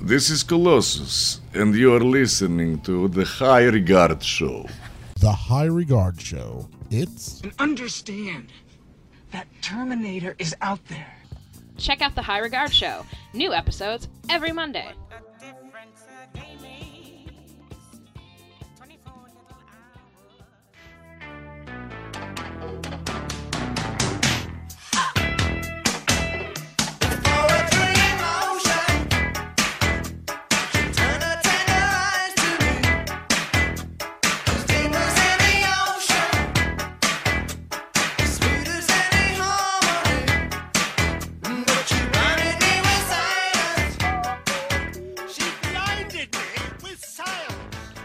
This is Colossus, and you are listening to the High Regard Show. The High Regard Show. It's And understand that Terminator is out there. Check out the High Regard Show. New episodes every Monday.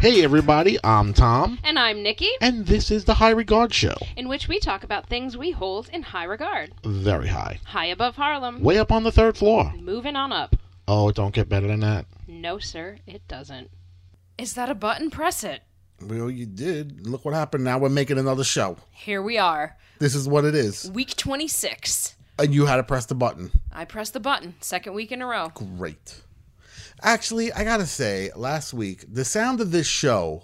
Hey everybody, I'm Tom, And I'm Nikki, and this is the High Regard Show. in which we talk about things we hold in high regard. Very high. High above Harlem. Way up on the third floor. Moving on up. Oh, it don't get better than that. No, sir, it doesn't. Is that a button? Press it. Well, you did. Look what happened. Now we're making another show. Here we are, This is what it is. week 26. And you had to press the button. I pressed the button, second week in a row. Great. Actually, I gotta say, last week, the sound of this show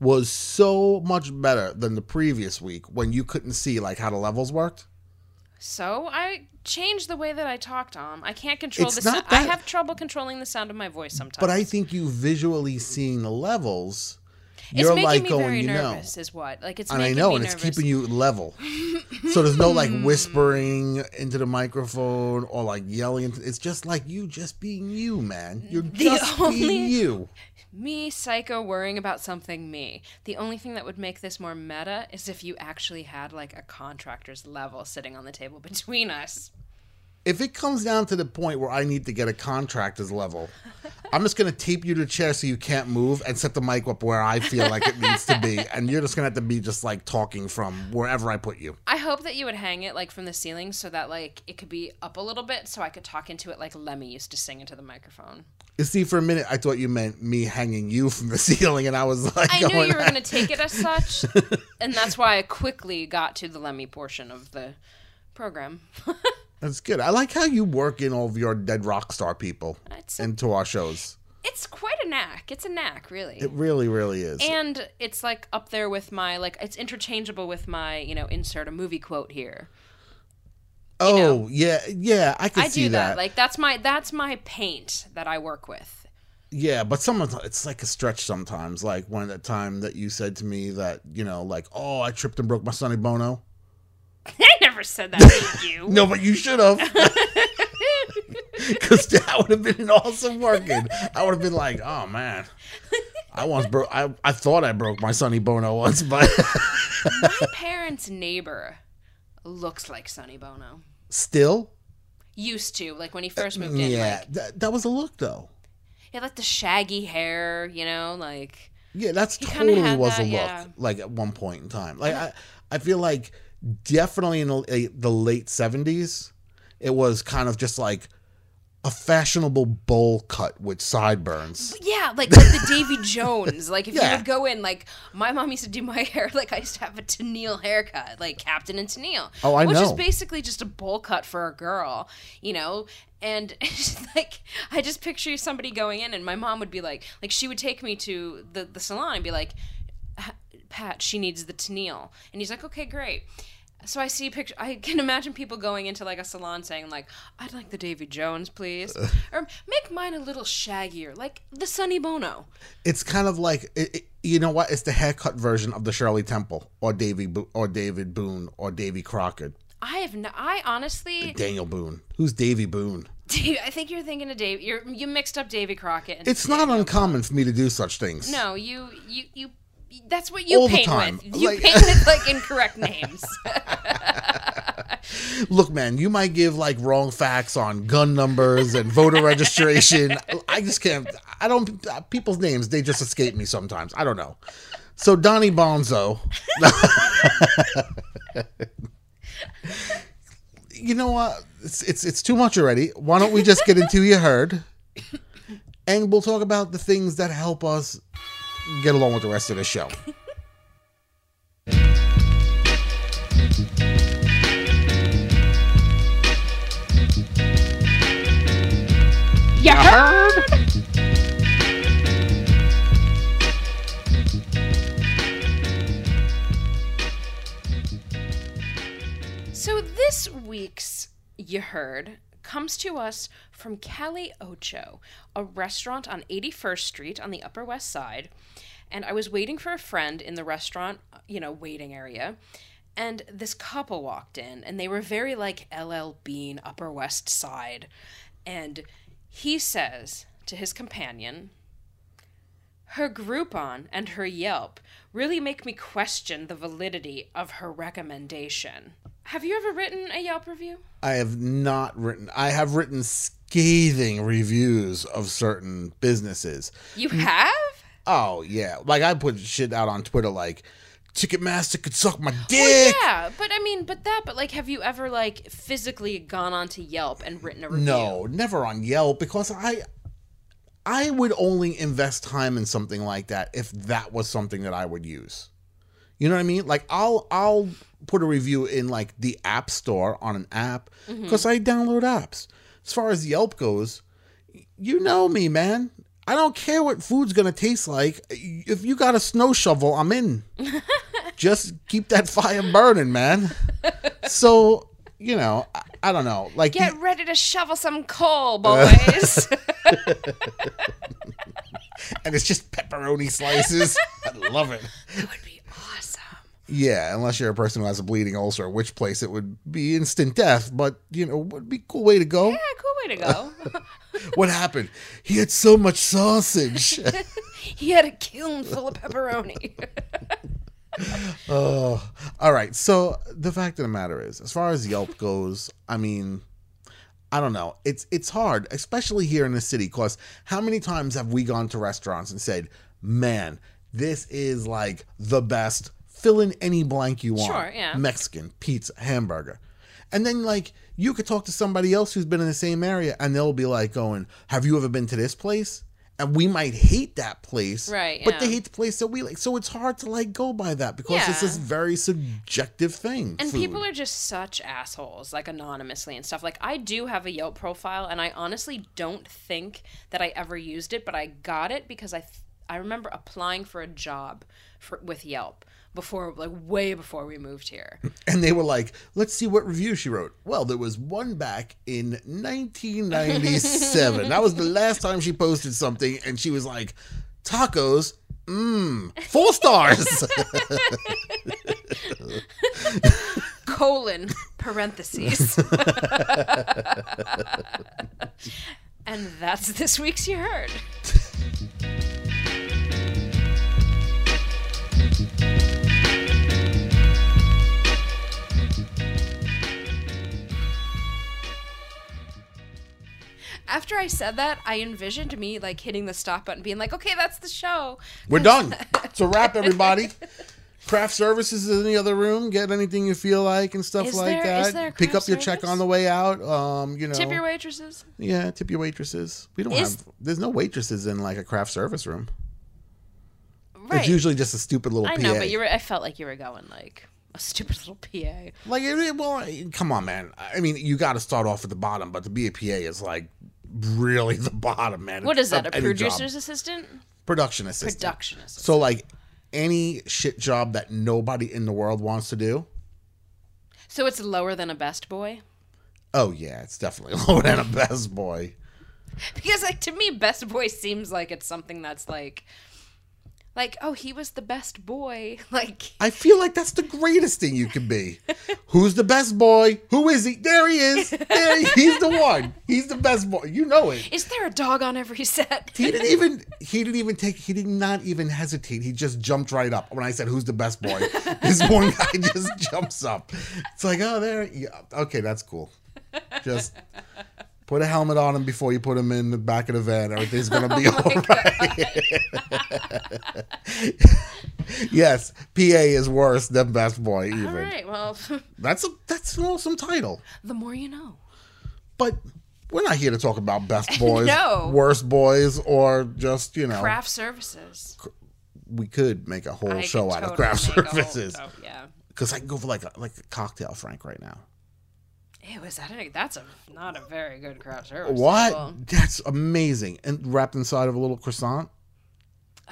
was so much better than the previous week when you couldn't see like how the levels worked. So I changed the way that I talk, Tom. I can't control It's the sound. I have trouble controlling the sound of my voice sometimes. But I think you visually seeing the levels, it's you're making like me going, very you know. nervous, is what. Like it's and I know, and nervous. it's keeping you level. so there's no like whispering into the microphone or like yelling. Into, it's just like you just being you, man. You're just only- being you. me, psycho, worrying about something. Me. The only thing that would make this more meta is if you actually had like a contractor's level sitting on the table between us. If it comes down to the point where I need to get a contractor's level, I'm just gonna tape you to the chair so you can't move and set the mic up where I feel like it needs to be, and you're just gonna have to be just like talking from wherever I put you. I hope that you would hang it like from the ceiling so that like it could be up a little bit so I could talk into it like Lemmy used to sing into the microphone. You see, for a minute, I thought you meant me hanging you from the ceiling, and I was like, I knew going, you were going to take it as such, and that's why I quickly got to the Lemmy portion of the program. That's good. I like how you work in all of your dead rock star people a- into our shows. it's quite a knack. It's a knack, really. It really, really is. and it's like up there with my like it's interchangeable with my you know insert a movie quote here. oh, know. yeah, yeah, I can I see do that. that. Like that's my that's my paint that I work with. yeah, but sometimes it's like a stretch sometimes. Like one of that time that you said to me that, you know, like, oh, I tripped and broke my Sonny Bono. I never said that to you. No, but you should have. Because that would have been an awesome working. I would have been like, oh, man. I once broke, I, I thought I broke my Sonny Bono once, but My parents' neighbor looks like Sonny Bono. still, Used to, like when he uh, first moved in. yeah, Like, that, that was a look, though. he had like the shaggy hair, you know, like Yeah, that's totally was a look. yeah. Like at one point in time, like I, I feel like definitely in the, eh, the late seventies, it was kind of just like a fashionable bowl cut with sideburns. yeah, like like the Davy Jones. Like if Yeah. you would go in, like my mom used to do my hair, like I used to have a Tennille haircut, like Captain and Tennille. Oh, I which is basically just a bowl cut for a girl, you know. And like I just picture somebody going in, and my mom would be like, like she would take me to the the salon and be like, Pat, she needs the Tennille, and he's like, okay, great. So I see picture. I can imagine people going into like a salon saying like, "I'd like the Davy Jones, please," or make mine a little shaggier, like the Sonny Bono. It's kind of like it, it- you know what? It's the haircut version of the Shirley Temple or Davy Bo- or David Boone or Davy Crockett. I have no. I honestly, uh, Daniel Boone. Who's Davy Boone? I think you're thinking of Dave. You're you mixed up Davy Crockett. And It's not uncommon for me to do such things. No, you you you. That's what you All the paint time. with. You Like- paint with like incorrect names. Look, man, you might give like wrong facts on gun numbers and voter registration. I just can't. I don't. People's names they just escape me sometimes. I don't know. So Donnie Bonzo. you know what? It's, it's it's too much already. Why don't we just get into you heard, and we'll talk about the things that help us get along with the rest of the show. you heard? So this week's you heard comes to us from Calle Ocho, a restaurant on 81st Street on the Upper West Side. And I was waiting for a friend in the restaurant, you know, waiting area. And this couple walked in, and they were very like LL Bean, Upper West Side. And he says to his companion, her Groupon and her Yelp really make me question the validity of her recommendation. Have you ever written a Yelp review? I have not written. I have written scathing reviews of certain businesses. You have? Oh yeah, like I put shit out on Twitter like Ticketmaster could suck my dick. Well, yeah, but I mean, but that, but like, have you ever like physically gone onto Yelp and written a review? No, never on Yelp because I I would only invest time in something like that if that was something that I would use. You know what I mean? Like I'll I'll put a review in like the App Store on an app mm-hmm. because I download apps. As far as Yelp goes, you know me, man. I don't care what food's gonna taste like. If you got a snow shovel, I'm in. Just keep that fire burning, man. So you know, I, I don't know. Like Get ready to shovel some coal, boys. and it's just pepperoni slices. I love it. that would be awesome. Yeah, unless you're a person who has a bleeding ulcer, which place it would be instant death. But you know, would be a cool way to go. Yeah, cool way to go. What happened? He had so much sausage. he had a kiln full of pepperoni. oh, all right. So the fact of the matter is, as far as Yelp goes, I mean, I don't know. It's it's hard, especially here in the city. Cause how many times have we gone to restaurants and said, "Man, this is like the best." Fill in any blank you want. Sure, yeah. Mexican, pizza, hamburger. And then like you could talk to somebody else who's been in the same area and they'll be like going, Have you ever been to this place? And we might hate that place. Right, But they hate the place that we like. So it's hard to like go by that because it's Yeah. this very subjective thing. And food. people are just such assholes, like anonymously and stuff. Like I do have a Yelp profile, and I honestly don't think that I ever used it, but I got it because I th- I remember applying for a job for with Yelp before, like way before we moved here. And they were like, let's see what review she wrote. Well, there was one back in 1997. that was the last time she posted something, and she was like, tacos, mmm, four stars. Colon parentheses. and that's this week's you heard. After I said that, I envisioned me like hitting the stop button, being like, "Okay, that's the show." We're done. It's a wrap, everybody. Craft services is in the other room. Get anything you feel like and stuff Is like there- that. Pick up your check on the way out. Um, you know, Tip your waitresses. yeah, tip your waitresses. We don't Is- have. There's no waitresses in like a craft service room. Right. It's usually just a stupid little I PA. know, but you were. I felt like you were going like a stupid little PA. Like, well, come on, man. I mean, you got to start off at the bottom, but to be a PA is like really the bottom, man. What is that? A any job. producer's assistant? production assistant? Production assistant. So, like, any shit job that nobody in the world wants to do. So it's lower than a best boy. Oh yeah, it's definitely lower than a best boy. Because like to me, best boy seems like it's something that's like, like oh he was the best boy. Like I feel like that's the greatest thing you can be. Who's the best boy? Who is he? There he is. There he, he's the one. He's the best boy. You know it. is there a dog on every set? He didn't even he didn't even take he did not even hesitate. He just jumped right up when I said who's the best boy. This one guy just jumps up. It's like, oh there yeah, okay, that's cool. Just put a helmet on him before you put him in the back of the van. Everything's gonna be oh all right. yes, PA is worse than best boy even. All right. Well, That's a that's an awesome title. the more you know. But we're not here to talk about best boys, No. worst boys, or just you know Craft services. we could make a whole I show out of craft services oh, yeah. because I can go for like a like a cocktail, Frank, right now. Ew, is that that's a not a very good craft service. What? table. That's amazing, and wrapped inside of a little croissant.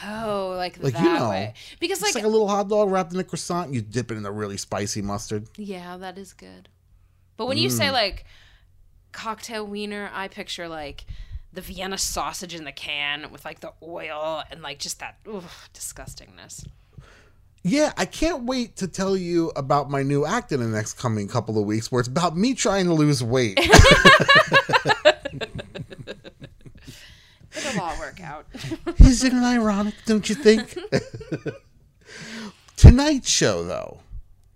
Oh, like, Like, that you know, way. Because It's like, like a little hot dog wrapped in a croissant. You dip it in a really spicy mustard. yeah, that is good. But when you say Mm. like cocktail wiener, I picture like the Vienna sausage in the can with like the oil and like just that disgustingness. Yeah, I can't wait to tell you about my new act in the next coming couple of weeks where it's about me trying to lose weight. It'll all work out. Isn't it ironic, don't you think? Tonight's show, though,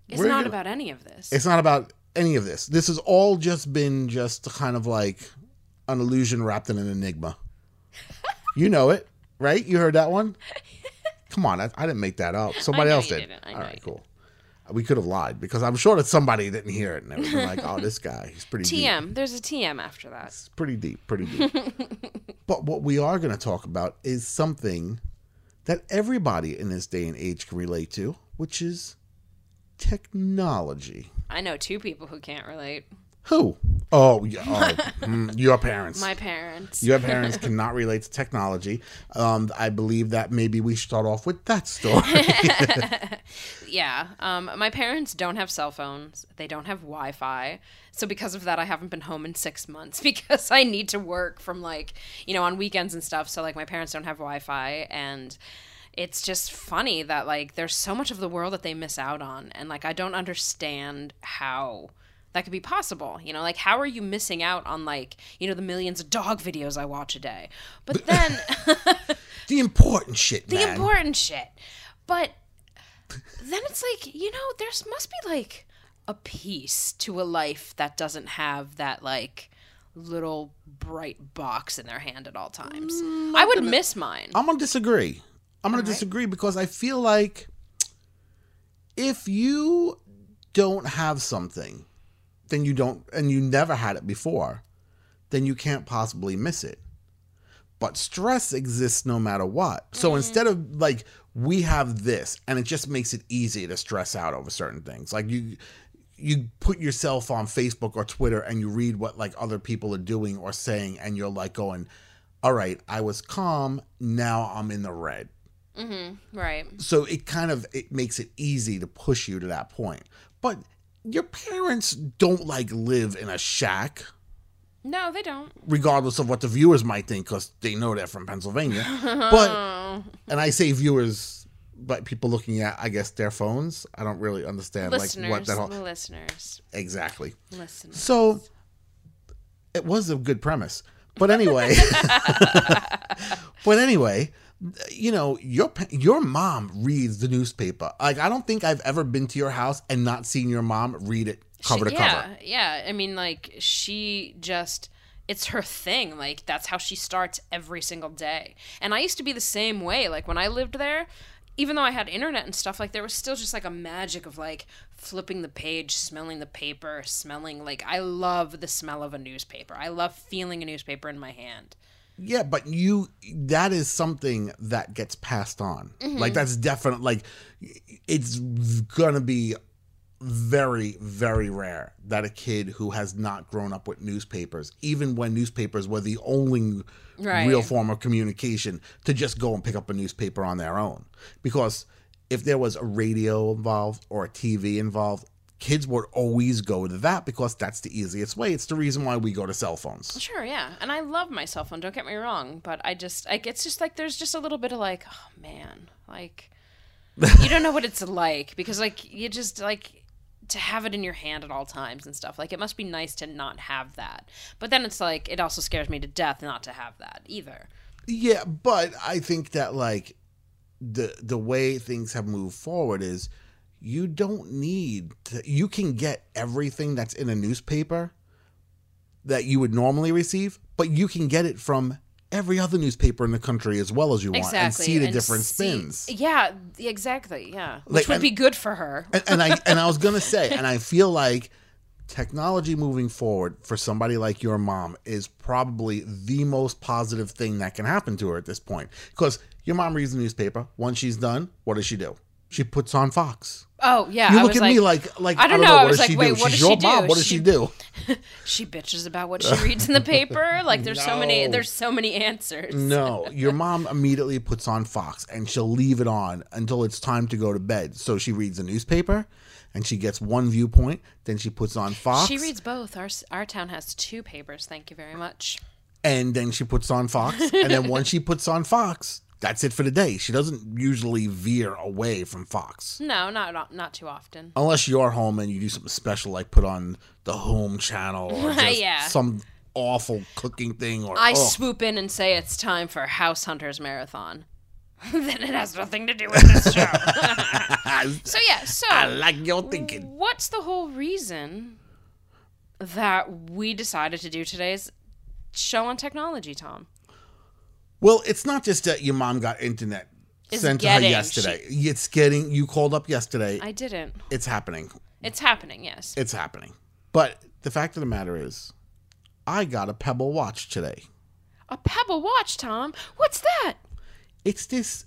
It's not gonna- about any of this. it's not about any of this. This has all just been just kind of like an illusion wrapped in an enigma. You know it, right? You heard that one? Come on, I, I didn't make that up. Somebody else did. know right, cool. We could have lied because I'm sure that somebody didn't hear it and they were like, "Oh, this guy, he's pretty deep." TM. There's a TM after that. It's pretty deep, pretty deep. but what we are going to talk about is something that everybody in this day and age can relate to, which is technology. I know two people who can't relate. Who? Oh, yeah, oh mm, your parents. My parents. your parents cannot relate to technology. Um, I believe that maybe we start off with that story. Yeah. Um, my parents don't have cell phones. They don't have Wi Fi. So because of that, I haven't been home in six months because I need to work from like, you know, on weekends and stuff. So like my parents don't have Wi Fi and it's just funny that like there's so much of the world that they miss out on. And like I don't understand how that could be possible. You know, like how are you missing out on like, you know, the millions of dog videos I watch a day? But then the important shit, the man. important shit. But then it's like, you know, there's must be like a piece to a life that doesn't have that like little bright box in their hand at all times. Mm, I would miss mine. I'm gonna disagree. I'm gonna disagree because I feel like if you don't have something, then you don't, and you never had it before, then you can't possibly miss it. But stress exists no matter what. So mm-hmm. instead of like we have this, and it just makes it easy to stress out over certain things. Like you, you put yourself on Facebook or Twitter and you read what like other people are doing or saying, and you're like going, "All right, I was calm. Now I'm in the red." Mm-hmm. right. so it kind of it makes it easy to push you to that point but your parents don't like live in a shack. No, they don't. regardless of what the viewers might think because they know they're from pennsylvania. But and i say viewers but people looking at i guess their phones i don't really understand Listeners, like what that whole listeners, exactly. Listeners. so it was a good premise. But anyway. But anyway you know your your mom reads the newspaper like i don't think i've ever been to your house and not seen your mom read it cover to yeah, cover yeah. I mean, like she just. It's her thing. Like that's how she starts every single day. And I used to be the same way. Like when I lived there, even though I had internet and stuff, like there was still just like a magic of like flipping the page, smelling the paper, smelling like I love the smell of a newspaper. I love feeling a newspaper in my hand. Yeah but you that is something that gets passed on. Mm-hmm. Like that's definite like it's gonna be very very rare that a kid who has not grown up with newspapers even when newspapers were the only Right. real form of communication to just go and pick up a newspaper on their own. Because if there was a radio involved or a tv involved kids would always go to that because that's the easiest way it's the reason why we go to cell phones Sure, yeah. And I love my cell phone, don't get me wrong, but I just like it's just like there's just a little bit of like, oh man, like you don't know what it's like because like you just like to have it in your hand at all times and stuff. Like it must be nice to not have that. But then it's like it also scares me to death not to have that either. Yeah, but I think that like the the way things have moved forward is you don't need to, you can get everything that's in a newspaper that you would normally receive, but you can get it from every other newspaper in the country as well as you want Exactly. and see the and different see- spins. Yeah, exactly. Yeah. Which would and- be good for her. and, and I and I was gonna say, and I feel like technology moving forward for somebody like your mom is probably the most positive thing that can happen to her at this point. Because your mom reads the newspaper. Once she's done, what does she do? She puts on Fox. Oh yeah. You I look at me like like I don't know. I What was does like, she wait, do? what She's does your she mom. do? What does She- she do? she bitches about what she reads in the paper. Like there's so many there's so many answers. No, your mom immediately puts on Fox and she'll leave it on until it's time to go to bed. So she reads the newspaper and she gets one viewpoint. Then she puts on Fox. She reads both. Our our town has two papers. Thank you very much. and then she puts on Fox. and then once she puts on Fox, that's it for the day. She doesn't usually veer away from Fox. No, not not, not too often. Unless you're home and you do something special like put on the home channel or just Yeah. some awful cooking thing or I ugh. swoop in and say it's time for House Hunters Marathon. then it has nothing to do with this show. so yeah, so I like your thinking. what's the whole reason that we decided to do today's show on technology, Tom? Well, it's not just that your mom got internet It's sent to her getting- yesterday. It's getting you called up yesterday. I didn't. it's happening. It's happening, yes. It's happening. But the fact of the matter is, I got a Pebble watch today. A Pebble watch, Tom. What's that? It's this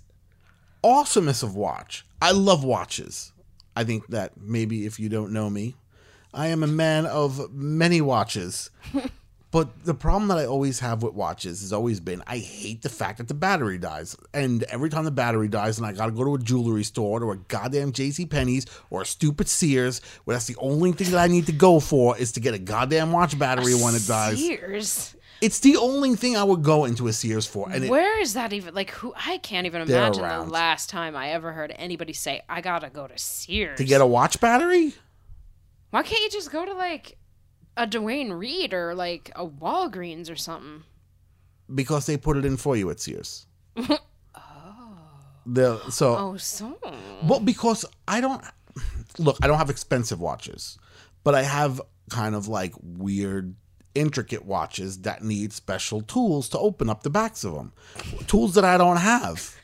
awesomest of watch. I love watches. I think that maybe if you don't know me, I am a man of many watches. but the problem that I always have with watches has always been I hate the fact that the battery dies. And every time the battery dies and I gotta go to a jewelry store or a goddamn JC Penney's or a stupid Sears, where that's the only thing that I need to go for is to get a goddamn watch battery when it dies. Sears. It's the only thing I would go into a Sears for. And it, Where is that even? Like, who? I can't even imagine around. the last time I ever heard anybody say, "I gotta go to Sears." to get a watch battery? Why can't you just go to like a Duane Reade or like a Walgreens or something? because they put it in for you at Sears. oh. The so Oh, so well because I don't look. I don't have expensive watches, but I have kind of like weird, intricate watches that need special tools to open up the backs of them. Tools that I don't have.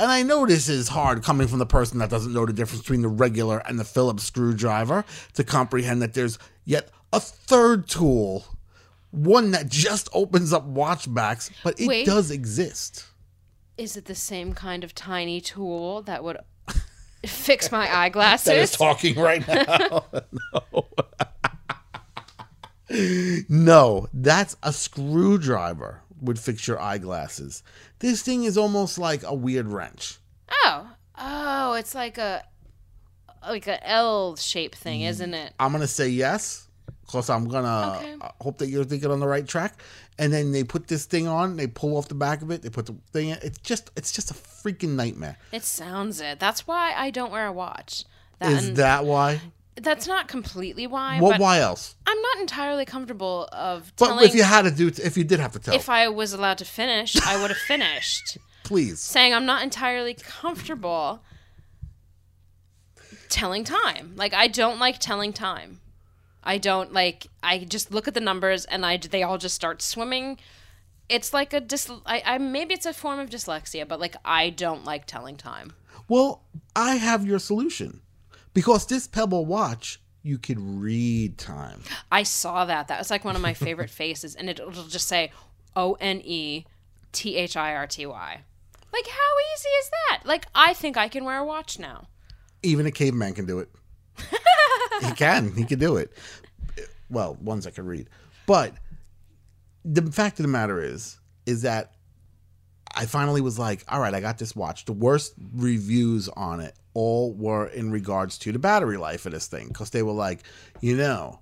And I know this is hard coming from the person that doesn't know the difference between the regular and the Phillips screwdriver to comprehend that there's yet a third tool, one that just opens up watch backs, but it Wait. does exist. is it the same kind of tiny tool that would fix my eyeglasses? That is talking right now. no. no, that's a screwdriver would fix your eyeglasses. This thing is almost like a weird wrench. oh, oh, it's like a like a L shaped thing, isn't it? I'm gonna say yes, cause I'm gonna Okay. uh, hope that you're thinking on the right track. And then they put this thing on, they pull off the back of it, they put the thing in. It's just, it's just a freaking nightmare. It sounds it. That's why I don't wear a watch. That, Is and that why? That's not completely why, Well, but why else? I'm not entirely comfortable of telling But if you had to do, if you did have to tell, if I was allowed to finish, I would have finished. please. Saying I'm not entirely comfortable telling time. Like I don't like telling time. I don't like. I just look at the numbers and I they all just start swimming. It's like a dis. I, I maybe it's a form of dyslexia, but like I don't like telling time. Well, I have your solution. Because this Pebble watch, you could read time. I saw that. That was like one of my favorite faces, and it, it'll just say O N E T H I R T Y. Like how easy is that? Like I think I can wear a watch now. Even a caveman can do it. he can. He can do it. Well, ones I can read. But the fact of the matter is, is that I finally was like, all right, I got this watch. The worst reviews on it all were in regards to the battery life of this thing. Because they were like, you know,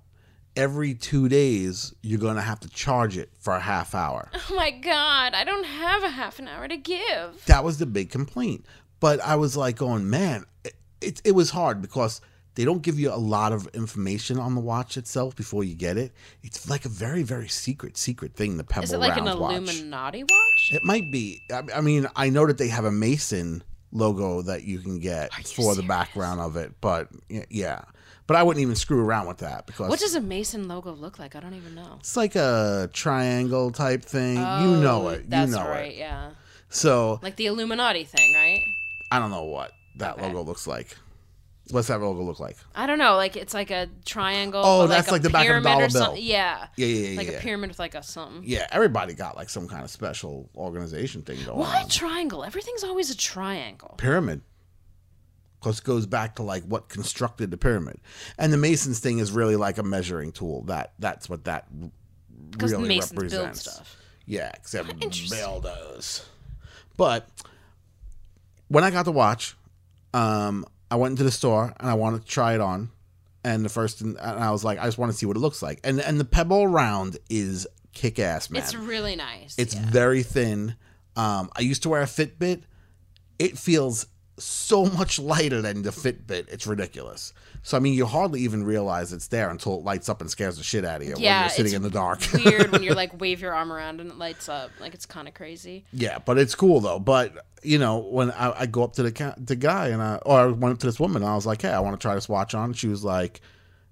every two days you're going to have to charge it for a half hour. Oh my god, I don't have a half an hour to give. that was the big complaint. But I was like, going, man, it, it, it was hard because they don't give you a lot of information on the watch itself before you get it. It's like a very, very secret, secret thing. The Pebble Is it like an watch. Illuminati watch? It might be. I, I mean, I know that they have a Mason logo that you can get you for the background of it, but yeah. But I wouldn't even screw around with that because What does a Mason logo look like? I don't even know. it's like a triangle type thing. you oh, know Oh, it. You That's know right. it. Yeah, So like the Illuminati thing, right? I don't know what that Okay. logo looks like. What's that logo look like? I don't know. Like it's like a triangle. Oh, that's a like the back of a pyramid dollar bill. Yeah. Yeah, yeah, yeah. Like yeah. a pyramid with like a something. Yeah, everybody got like some kind of special organization thing going Why on. triangle? Everything's always a triangle. Pyramid. because it goes back to like what constructed the pyramid. And the Masons thing is really like a measuring tool. That that's what that really the Masons build represents. stuff. Yeah, except does. But when I got to watch, um, I went into the store and I wanted to try it on. And the first, and I was like, I just want to see what it looks like. And and the Pebble Round is kick ass, man. It's really nice. It's yeah. very thin. Um, I used to wear a Fitbit. It feels so much lighter than the Fitbit. It's ridiculous. So I mean, you hardly even realize it's there until it lights up and scares the shit out of you when you're sitting in the dark. weird when you're like wave your arm around and it lights up. Like it's kind of crazy. yeah, but it's cool though. But you know, when I, I go up to the ca- the guy and I or I went up to this woman, and I was like, "Hey, I want to try this watch on." She was like,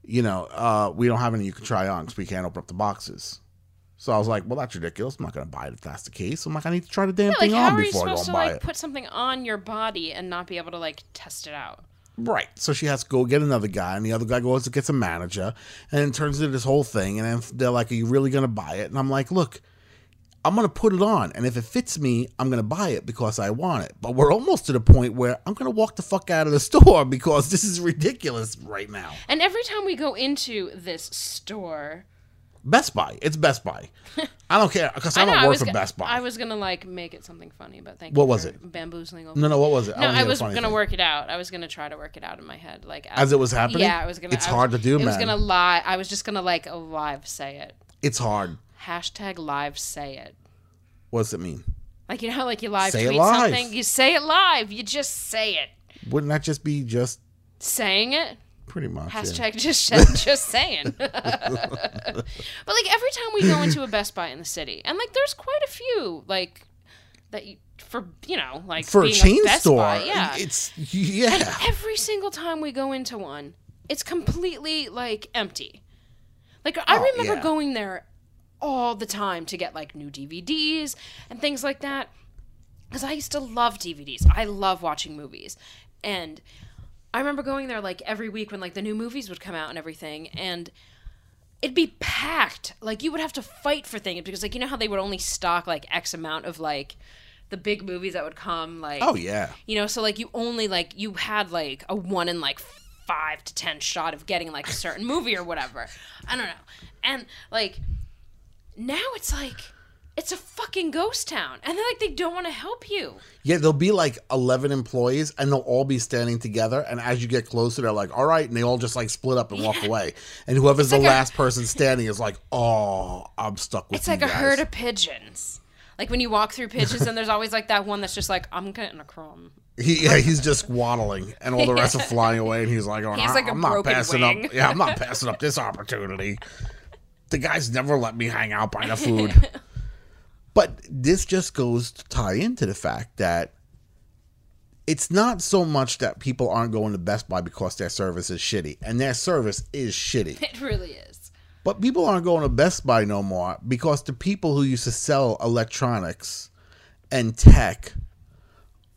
"You know, uh, we don't have any you can try on because we can't open up the boxes." So I was like, "Well, that's ridiculous. I'm not going to buy it if that's the case." I'm like, "I need to try the damn Yeah, thing how on before I go supposed and to buy like it." put something on your body and not be able to like test it out? Right. So she has to go get another guy, and the other guy goes to get a manager, and it turns into this whole thing. And then they're like, Are you really going to buy it? And I'm like, Look, I'm going to put it on. And if it fits me, I'm going to buy it because I want it. But we're almost to the point where I'm going to walk the fuck out of the store because this is ridiculous right now. And every time we go into this store, Best Buy. It's Best Buy. I don't care because I, know, don't work was for go- Best Buy. I was gonna like make it something funny, but thank What you. was it? Bamboozling over. no, no, what was it? No, don't I was gonna thing. work it out. I was gonna try to work it out in my head, like As it was happening? Yeah, I was gonna. It's was- hard to do, It was gonna lie. I was just gonna like live say it. It's hard. Hashtag live say it. What does it mean? Like you know how like you live Say it tweet live. something, you say it live. You just say it. Wouldn't that just be just Saying it. Pretty much? yeah. Hashtag just just saying. but like every time we go into a Best Buy in the city, and like there's quite a few like that you for you know like For a chain Best store, Buy, yeah. it's yeah. every single time we go into one, it's completely like empty. Like I Oh, remember yeah. going there all the time to get like new DVDs and things like that. Because I used to love DVDs. I love watching movies. And I remember going there like every week when like the new movies would come out and everything. And it'd be packed. Like you would have to fight for things because like you know how they would only stock like X amount of like the big movies that would come like Oh yeah. you know so like you only like you had like a one in like five to ten shot of getting like a certain movie or whatever i don't know and like now it's like it's a fucking ghost town and they're like they don't want to help you Yeah, there'll be like 11 employees and they'll all be standing together. And as you get closer, they're like, all right. And they all just like split up and walk away. And whoever's the like a- last person standing is like, oh, I'm stuck with it's like a herd of pigeons like when you walk through pigeons and there's always like that one that's just like i'm getting a crumb He, yeah, he's just waddling and all the rest are flying away. And he's like, oh, He has, I, like, I'm not passing wing." up. Yeah, I'm not passing up this opportunity. The guys never let me hang out by the food. But this just goes to tie into the fact that it's not so much that people aren't going to Best Buy because their service is shitty, and their service is shitty. it really is But people aren't going to Best Buy no more because the people who used to sell electronics and tech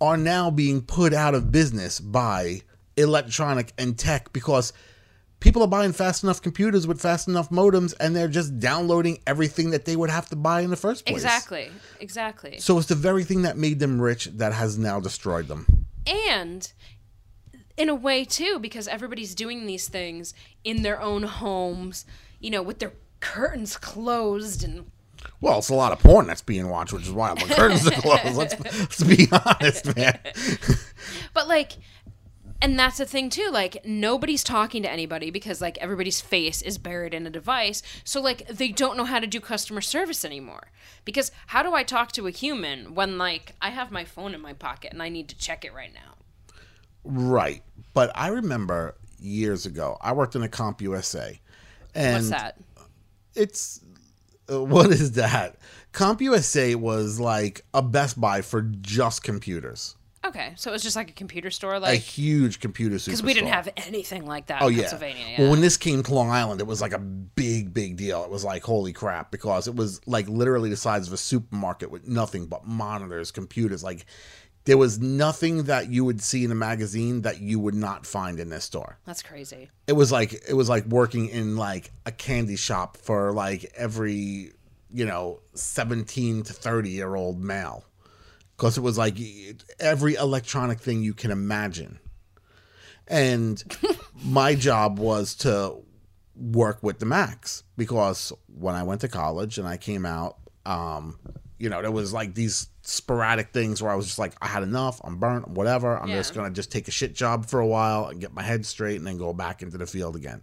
are now being put out of business by electronic and tech because people are buying fast enough computers with fast enough modems and they're just downloading everything that they would have to buy in the first place. exactly exactly So it's the very thing that made them rich that has now destroyed them. and in a way too because everybody's doing these things in their own homes you know with their curtains closed and Well, it's a lot of porn that's being watched, which is why the curtains are closed. Let's, let's be honest, man. but like and that's the thing too like nobody's talking to anybody because like everybody's face is buried in a device so like they don't know how to do customer service anymore because how do i talk to a human when like i have my phone in my pocket and i need to check it right now Right. But I remember years ago, I worked in a Comp USA. And what's that It's uh, what is that? Comp USA was like a Best Buy for just computers. Okay so it was just like a computer store like A huge computer superstore. because we didn't have anything like that Oh in yeah. pennsylvania yeah. Well, when this came to Long Island, it was like a big, big deal. It was like holy crap because it was like literally the size of a supermarket with nothing but monitors, computers. Like there was nothing that you would see in a magazine that you would not find in this store. that's crazy It was like it was like working in like a candy shop for like every you know seventeen to thirty year old male because it was like every electronic thing you can imagine. And my job was to work with the Macs because when I went to college and I came out, um, you know, there was like these sporadic things where I was just like, I had enough, I'm burnt, whatever. I'm Yeah. just gonna just take a shit job for a while and get my head straight and then go back into the field again.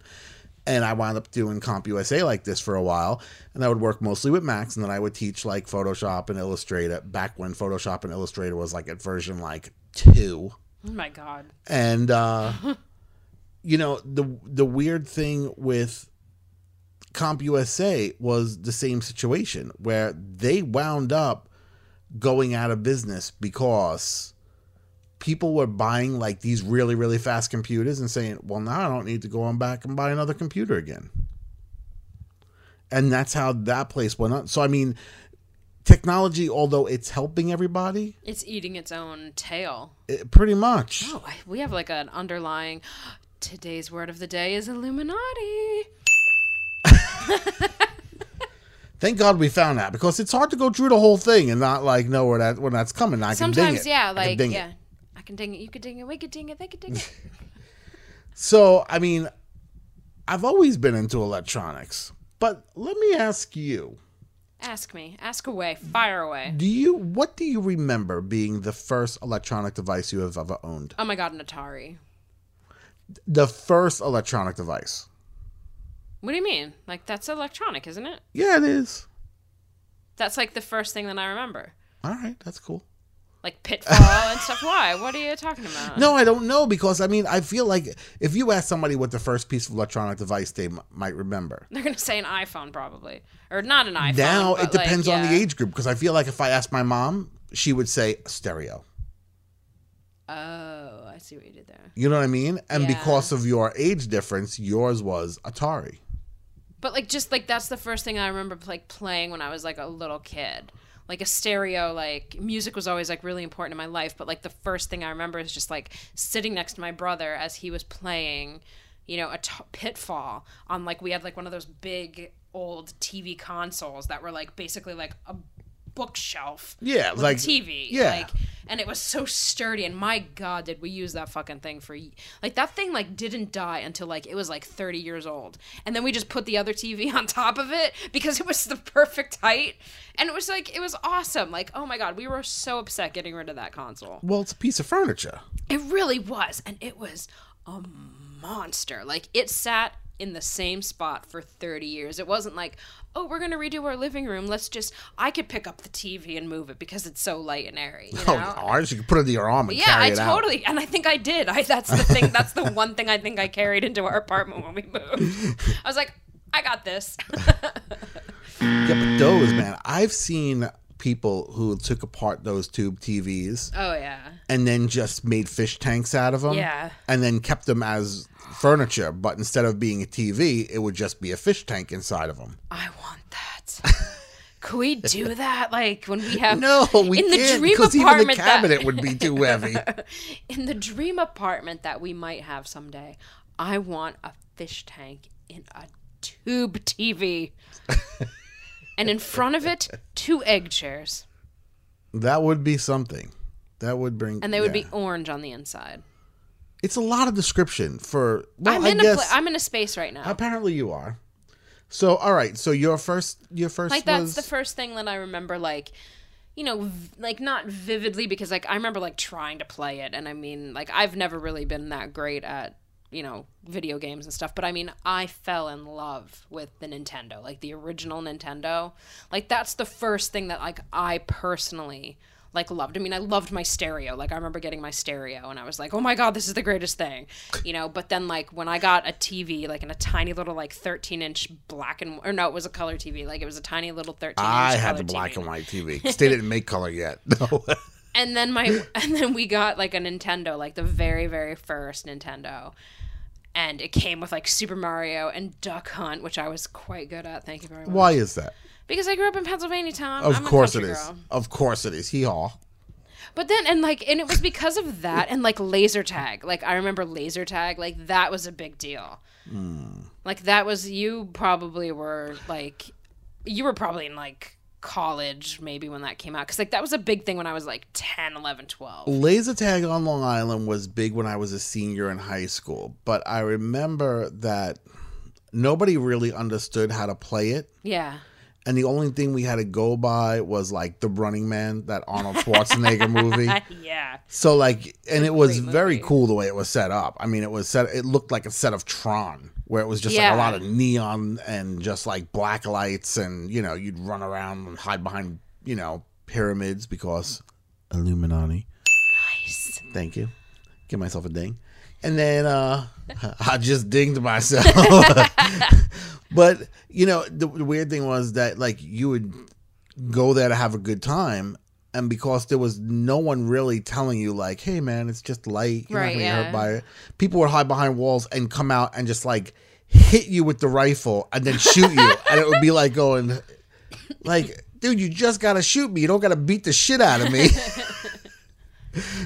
And I wound up doing CompUSA like this for a while, and I would work mostly with Macs, and then I would teach like Photoshop and Illustrator back when Photoshop and Illustrator was like at version like two Oh my god. and uh you know the the weird thing with CompUSA was the same situation where they wound up going out of business because people were buying like these really really fast computers and saying, "Well, now I don't need to go on back and buy another computer again." And that's how that place went on. So I mean, technology although it's helping everybody, It's eating its own tail. it, pretty much. Oh, I- we have like an underlying. Today's word of the day is Illuminati. Thank God we found that because it's hard to go through the whole thing and not like know where that when that's coming. I can ding Sometimes, it. yeah, like ding it. Can ding it. You could ding it. We could ding it. They could ding it. So I mean, I've always been into electronics, but let me ask you: Ask me. Ask away. Fire away. Do you what do you remember being the first electronic device you have ever owned? Oh my god, an Atari. The first electronic device. What do you mean? Like that's electronic, isn't it? Yeah, it is. That's like the first thing that I remember. All right, that's cool. Like Pitfall and stuff. Why? What are you talking about? No, I don't know because I mean I feel like if you ask somebody what the first piece of electronic device they m- might remember. They're gonna say an iPhone probably, or not an iPhone. Now it depends like, on the age group because I feel like if I asked my mom, she would say stereo. Oh, I see what you did there. You know what I mean? And Yeah. because of your age difference, yours was Atari. But like just like that's the first thing I remember like playing when I was like a little kid. Like a stereo, like music was always like really important in my life. But like the first thing I remember is just like sitting next to my brother as he was playing, you know, a t- pitfall on like we had like one of those big old TV consoles that were like basically like a bookshelf. Yeah, like- a TV. yeah. like and it was so sturdy. And my God, did we use that fucking thing for like that thing like didn't die until like it was like thirty years old, and then we just put the other TV on top of it because it was the perfect height, and it was like it was awesome. Like oh my God, we were so upset getting rid of that console. Well, it's a piece of furniture. It really was, and it was a monster. Like it sat in the same spot for 30 years. It wasn't like, "Oh, we're going to redo our living room. Let's just I could pick up the TV and move it because it's so light and airy." You oh, know? Oh, ours, you can put it in your arm and Yeah, carry I it out. totally, and I think I did. I that's the thing. That's the one thing I think I carried into our apartment when we moved. I was like, I got this. Yeah, but those, man, I've seen people who took apart those tube TVs oh yeah, and then just made fish tanks out of them. Yeah. And then kept them as furniture, but instead of being a TV, it would just be a fish tank inside of them. I want that. Could we do that? Like when we have No, we in the dream because even the apartment that- cabinet would be too heavy. in the dream apartment that we might have someday, I want a fish tank in a tube TV. and in front of it, two egg chairs. that would be something. That would bring. And they would yeah. be orange on the inside. It's a lot of description for. Well, I'm in guess a pla- I'm in a space right now. apparently you are. So all right. So your first, your first like that's was the first thing that I remember like you know v- like not vividly because like I remember like trying to play it and I mean like I've never really been that great at you know video games and stuff but I mean I fell in love with the Nintendo like the original Nintendo like that's the first thing that like I personally like loved. I mean, I loved my stereo. Like I remember getting my stereo and I was like, "Oh my god, this is the greatest thing." You know, but then like when I got a TV like in a tiny little like 13-inch black and or no, it was a color TV. Like it was a tiny little 13-inch I had the black TV. and white TV. 'cause they didn't make color yet. No. And then my and then we got like a Nintendo, like the very very first Nintendo. And it came with like Super Mario and Duck Hunt, which I was quite good at. Thank you very much. Why is that? Because I grew up in Pennsylvania, Tom. Of I'm course it country girl. Of course it is. Hee haw. But then, and like, and it was because of that, and like laser tag. Like, I remember laser tag. Like, that was a big deal. Hmm. Like, that was you probably were like, you were probably in like college maybe when that came out because like that was a big thing when i was like 10 11 12 Laser tag on Long Island was big when I was a senior in high school, but I remember that nobody really understood how to play it. yeah And the only thing we had to go by was like the Running Man, that Arnold Schwarzenegger movie. yeah So like, and it was very cool the way it was set up. I mean, it was set. It looked like a set of Tron, where it was just like a lot of neon and just like black lights, and you know, you'd run around and hide behind, you know, pyramids because Illuminati. nice Thank you. Give myself a ding. And then uh I just dinged myself. but you know, the, the weird thing was that like you would go there to have a good time and because there was no one really telling you like, hey man, it's just light, you're Right, not gonna get yeah. hurt by it. People would hide behind walls and come out and just like hit you with the rifle and then shoot you. and it would be like going like, dude, you just gotta shoot me. You don't gotta beat the shit out of me.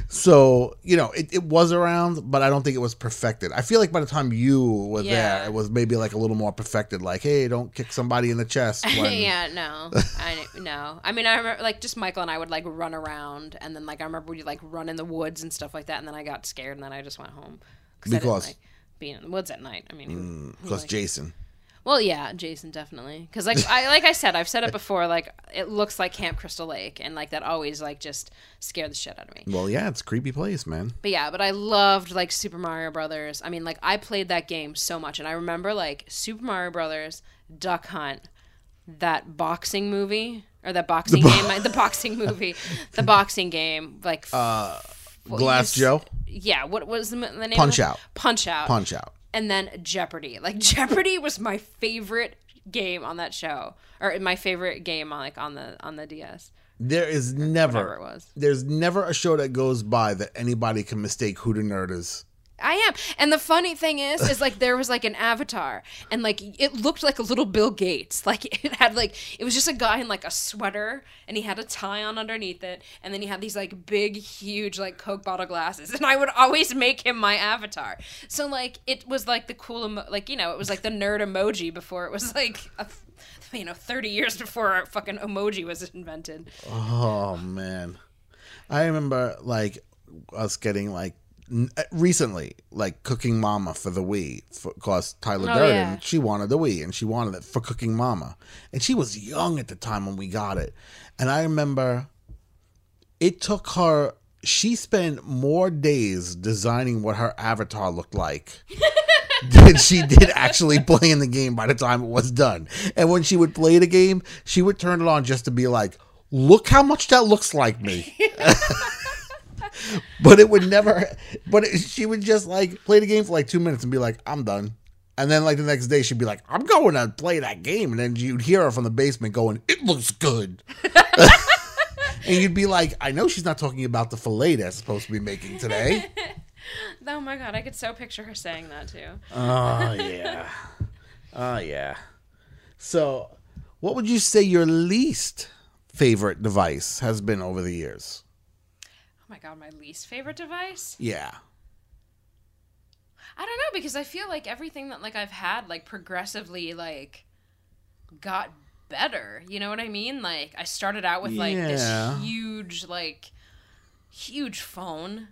So, you know, it, it was around, but I don't think it was perfected. I feel like by the time you were Yeah. there, it was maybe like a little more perfected. Like, hey, don't kick somebody in the chest. When, yeah, no, I no. I mean, I remember like just Michael and I would like run around, and then like I remember we'd like run in the woods and stuff like that, and then I got scared, and then I just went home I didn't Because? like being in the woods at night. I mean, he mm, would- he Because like- Jason. Well, yeah, Jason definitely, because like I like I said, I've said it before, like it looks like Camp Crystal Lake, and like that always like just scared the shit out of me. Well, yeah, it's a creepy place, man. But yeah, but I loved like Super Mario Brothers. I mean, like I played that game so much, and I remember like Super Mario Brothers, Duck Hunt, that boxing movie or that boxing game, the boxing movie, the boxing game, like uh, Glass Joe, Yeah, what was the, the name? Punch? Out. Punch Out. Punch Out. And then Jeopardy. Like Jeopardy was my favorite game on that show, or my favorite game on like on the on the DS. There is never, it was. there's never a show that goes by that anybody can mistake who the nerd is. I am. And the funny thing is, is like there was like an avatar and like it looked like a little Bill Gates. Like it had like, it was just a guy in like a sweater and he had a tie on underneath it. And then he had these like big, huge like Coke bottle glasses. And I would always make him my avatar. So like it was like the cool, emo- like, you know, it was like the nerd emoji before it was like, a, you know, 30 years before our fucking emoji was invented. Oh man, I remember like us getting like Uh, recently like cooking Mama for the Wii because Tyler Oh, Durden yeah. she wanted the Wii and she wanted it for cooking Mama and she was young at the time when we got it and I remember it took her she spent more days designing what her avatar looked like than she did actually playing the game by the time it was done. And when she would play the game, she would turn it on just to be like, look how much that looks like me. but it would never, but it, she would just like play the game for like two minutes and be like, I'm done. And then like the next day she'd be like, I'm going to play that game. And then you'd hear her from the basement going, it looks good. and you'd be like, I know she's not talking about the filet that's supposed to be making today. Oh my God, I could so picture her saying that too. Oh yeah. Oh yeah. So, what would you say your least favorite device has been over the years? Oh my God, my least favorite device? Yeah. I don't know because I feel like everything that like I've had like progressively like got better. You know what I mean? Like I started out with like Yeah. this huge like huge phone.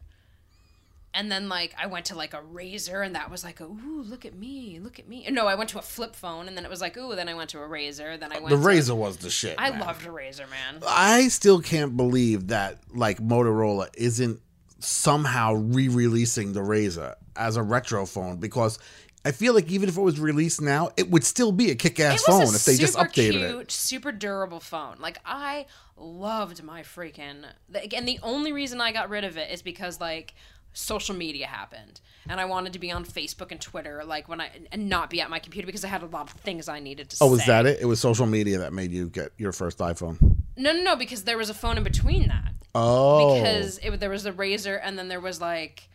And then like I went to like a razor and that was like a ooh look at me look at me no I went to a flip phone and then it was like ooh then I went to a razor then I went The to- razor was the shit. I man. loved a razor man I still can't believe that like Motorola isn't somehow re-releasing the Razor as a retro phone because I feel like even if it was released now, it would still be a kick-ass phone if they just updated cute, it. Super durable phone. Like I loved my freaking. Again, the only reason I got rid of it is because like social media happened, and I wanted to be on Facebook and Twitter, like when I and not be at my computer because I had a lot of things I needed to. Oh, was that it? It was social media that made you get your first iPhone. No, no, no. Because there was a phone in between that. Oh, Because it, there was a Razor, and then there was like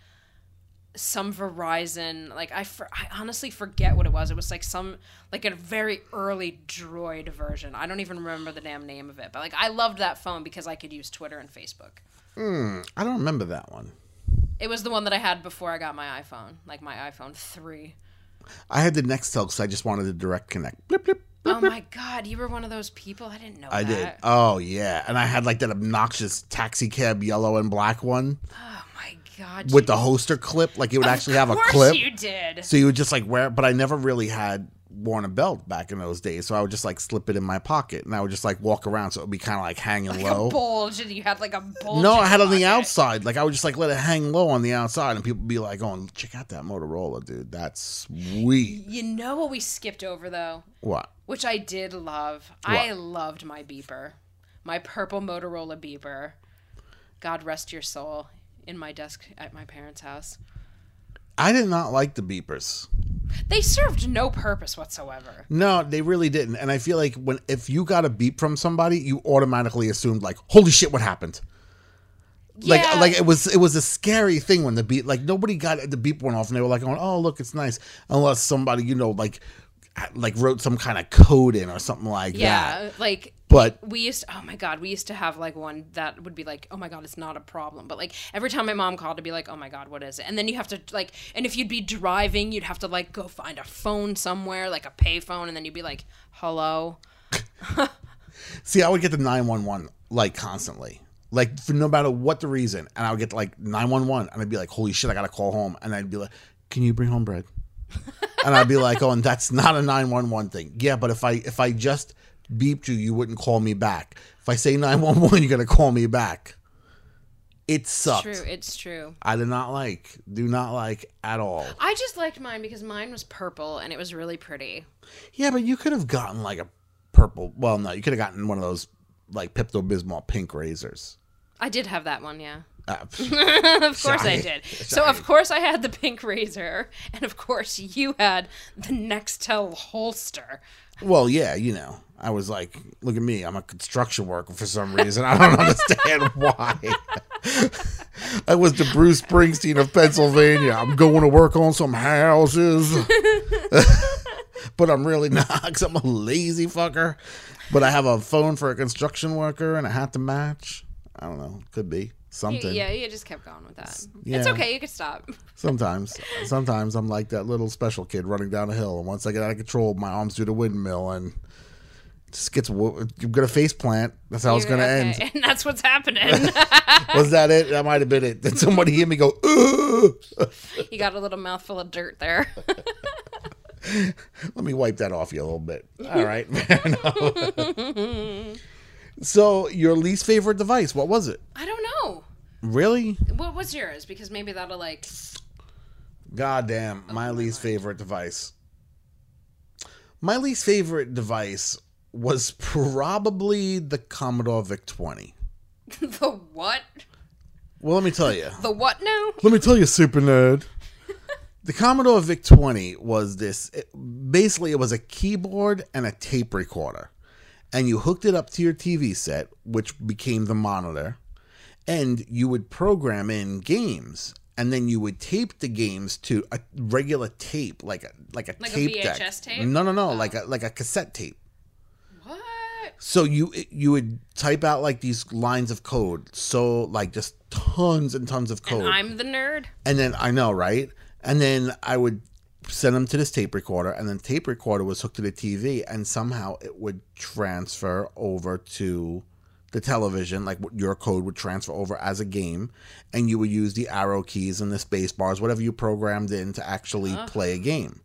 some Verizon. Like I, for, I honestly forget what it was. It was like some like a very early Droid version. I don't even remember the damn name of it. But like I loved that phone because I could use Twitter and Facebook. Hmm, I don't remember that one. It was the one that I had before I got my iPhone, like my iPhone three. I had the Nextel because I just wanted the direct connect. Blip blip. Oh my god, you were one of those people. I didn't know I that. did. Oh yeah, and I had like that obnoxious taxi cab yellow and black one Oh my god. with you- the holster clip. Like it would actually have a Of course clip. you did. So you would just like wear, it, but I never really had worn a belt back in those days. So I would just like slip it in my pocket, and I would just like walk around, so it would be kind of like hanging Like low. a bulge, and you had like a bulge. No, I had on the outside. Like I would just like let it hang low on the outside, and people would be like, "Going, check out that Motorola, dude. That's sweet." You know what we skipped over though, What? which I did love. I loved my beeper, my purple Motorola beeper. God rest your soul. In my desk at my parents' house. I did not like the beepers. They served no purpose whatsoever. No, they really didn't. And I feel like when if you got a beep from somebody, you automatically assumed like, "Holy shit, what happened?" Like, like it was it was a scary thing when the beep like nobody got the beep went off and they were like going, "Oh, look, it's nice," unless somebody you know like like wrote some kind of code in or something like that. Yeah, like But we used oh my god we used to have like one that would be like oh my god it's not a problem but like every time my mom called to be like oh my god what is it and then you have to like and if you'd be driving you'd have to like go find a phone somewhere like a pay phone and then you'd be like hello See, I would get the 911 like constantly. Like for no matter what the reason. And I would get like 911 and I'd be like, holy shit, I gotta call home. And I'd be like, Can you bring home bread? And I'd be like, Oh, and that's not a 911 thing. Yeah, but if I if I just beeped you, you wouldn't call me back. If I say 911, you're gonna call me back. It sucked. true it's true I did not like, do not like at all. i just liked mine because mine was purple and it was really pretty Yeah, but you could have gotten like a purple. Well, no, you could have gotten one of those like Pepto Bismol pink razors. i did have that one yeah Uh, of course I Shy. did. So of course I had the pink razor, and of course you had the Nextel holster. Well, yeah, you know, I was like, look at me, I'm a construction worker for some reason. I don't understand why. I was the Bruce Springsteen of Pennsylvania. I'm going to work on some houses. but I'm really not because I'm a lazy fucker. But I have a phone for a construction worker and a hat to match. I don't know. Could be something. Yeah, you just kept going with that. It's okay. You could stop. Sometimes, sometimes I'm like that little special kid running down a hill, and once I get out of control, my arms do the windmill, and just gets. wo- You're gonna face plant. That's how it's gonna Okay, end. and that's what's happening. Was that it? That might have been it. Did somebody hear me go? Ugh! you got a little mouthful of dirt there. Let me wipe that off you a little bit. All right, so, your least favorite device? What was it? I don't. Really? What was yours? Because maybe that'll like. God damn, my least favorite device. My least favorite device was probably the Commodore VIC 20. the what? Well, let me tell you. The what now? Let me tell you, super nerd. The Commodore VIC 20 was this it- basically, it was a keyboard and a tape recorder. And you hooked it up to your TV set, which became the monitor. And you would program in games. And then you would tape the games to a regular tape, like a like a Like a tape deck. Tape? No, no, no, oh. like a like a cassette tape. What? So you you would type out like these lines of code, so like just tons and tons of code. And I'm the nerd. And then I know, right? And then I would send them to this tape recorder, and then tape recorder was hooked to the TV, and somehow it would transfer over to the television, like your code would transfer over as a game, and you would use the arrow keys and the space bars, whatever you programmed in to actually uh-huh. play a game.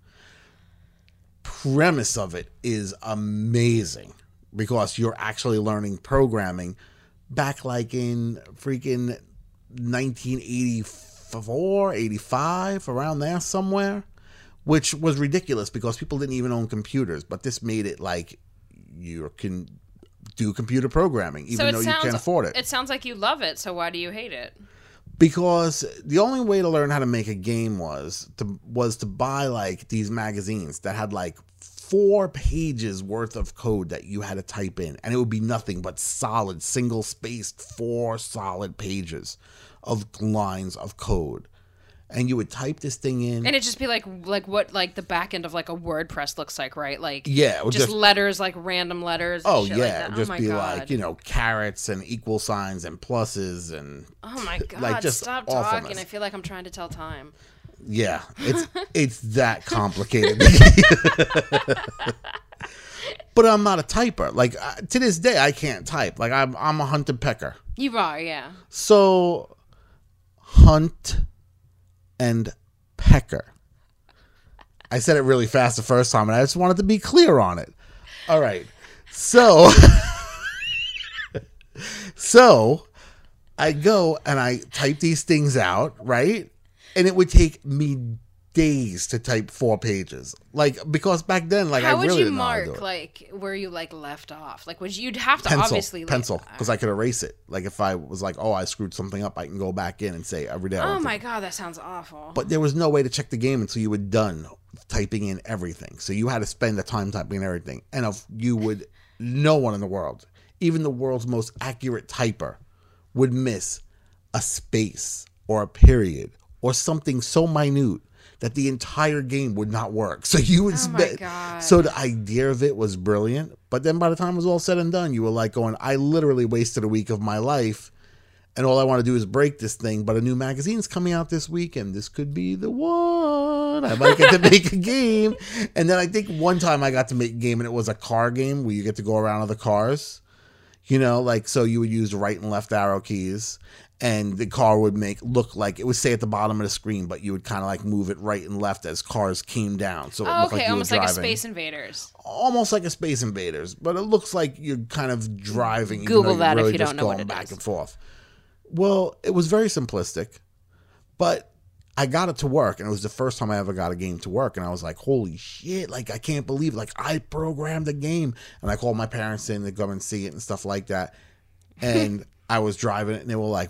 Premise of it is amazing because you're actually learning programming back like in freaking 1984, 85, around there somewhere, which was ridiculous because people didn't even own computers. But this made it like you can do computer programming, even So though sounds. you can't afford it. It sounds like you love it. So why do you hate it? because the only way to learn how to make a game was to was to buy like these magazines that had like four pages worth of code that you had to type in and it would be nothing but solid single spaced four solid pages of lines of code and you would type this thing in And it'd just be like like what like the back end of like a WordPress looks like, right? Like yeah just, just, letters like random letters. and oh shit yeah like it that. would oh just my be God. like you know carrots and equal signs and pluses and Oh my god! like, just stop awfulness. talking. I feel like I'm trying to tell time. Yeah, it's it's that complicated. but I'm not a typer. Like uh, to this day, I can't type. Like I'm I'm a hunted pecker. You are, yeah. So hunt and pecker. I said it really fast the first time, and I just wanted to be clear on it. All right. So so I go and I type these things out, right? And it would take me days to type four pages. Like because back then, like How I would really you didn't know how to do mark like where you like left off? Like would you, you'd have to pencil, obviously pencil, because I could erase it. Like if I was like, oh, I screwed something up, I can go back in and say every day. Oh my god, that sounds awful. but there was no way to check the game until you were done typing in everything. So you had to spend the time typing in everything. And if you would, no one in the world, even the world's most accurate typer, would miss a space or a period or something so minute that the entire game would not work. So you would Oh spend. So the idea of it was brilliant. But then by the time it was all said and done, you were like going, I literally wasted a week of my life and all I want to do is break this thing. But a new magazine's coming out this week, and this could be the one. I might get to make a game. And then I think one time I got to make a game, and it was a car game where you get to go around other cars. You know, like so you would use right and left arrow keys, and the car would make look like it would say at the bottom of the screen, but you would kind of like move it right and left as cars came down. So it oh, looked okay, like almost like a Space Invaders. almost like a Space Invaders, but it looks like you're kind of driving. Google that if you don't know what it back is. and forth. Well, it was very simplistic, but I got it to work, and it was the first time I ever got a game to work, and I was like, "Holy shit!" Like I can't believe, like I programmed a game, and I called my parents in to come and see it and stuff like that, and I was driving it, and they were like.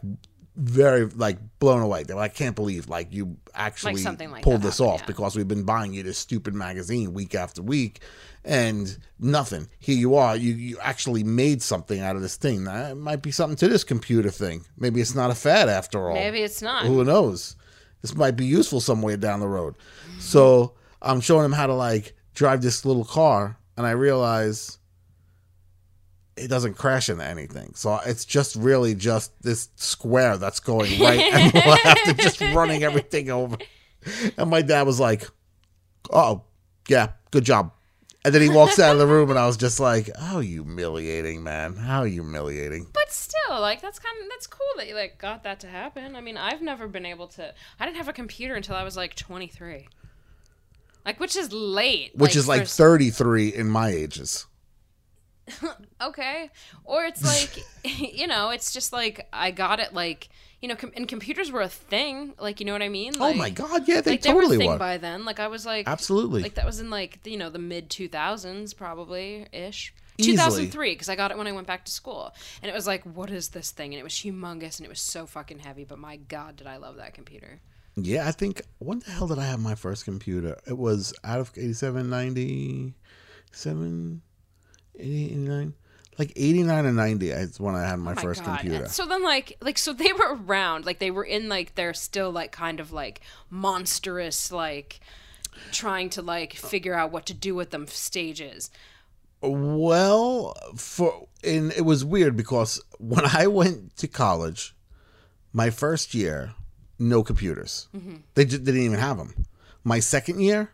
Very like blown away. They were like, I can't believe like you actually something like pulled this happened, off yeah. because we've been buying you this stupid magazine week after week and nothing. Here you are. You you actually made something out of this thing. That might be something to this computer thing. Maybe it's not a fad after all. Maybe it's not. Who knows? This might be useful somewhere down the road. So I'm showing him how to like drive this little car, and I realize it doesn't crash into anything. So it's just really just this square that's going right and left and just running everything over. And my dad was like, "Oh, yeah, good job." And then he walks out of the room, and I was just like, "How humiliating, man! How humiliating!" But still, like that's kind of that's cool that you like got that to happen. I mean, I've never been able to. I didn't have a computer until I was like 23. Like, which is late. Which is like for- 33 in my ages. okay, or it's like, you know, it's just like I got it like you know, com- and computers were a thing. Like, you know what I mean? oh my god, yeah, they like they were a totally thing were. by then. Like I was like, Absolutely. like that was in like the, you know the mid 2000s probably ish. 2003 because I got it when I went back to school and it was like what is this thing and it was humongous and it was so fucking heavy but my god did I love that computer. Yeah, I think when the hell did I have my first computer? It was out of 87, 97, 88, 89. Like 89 and 90 is when I had my, Oh my first God. computer. So then like like so they were around like they were in like they're still like kind of like monstrous like trying to like figure out what to do with them stages. Well, for and it was weird because when I went to college, my first year, no computers. Mm-hmm. They just didn't even have them. My second year,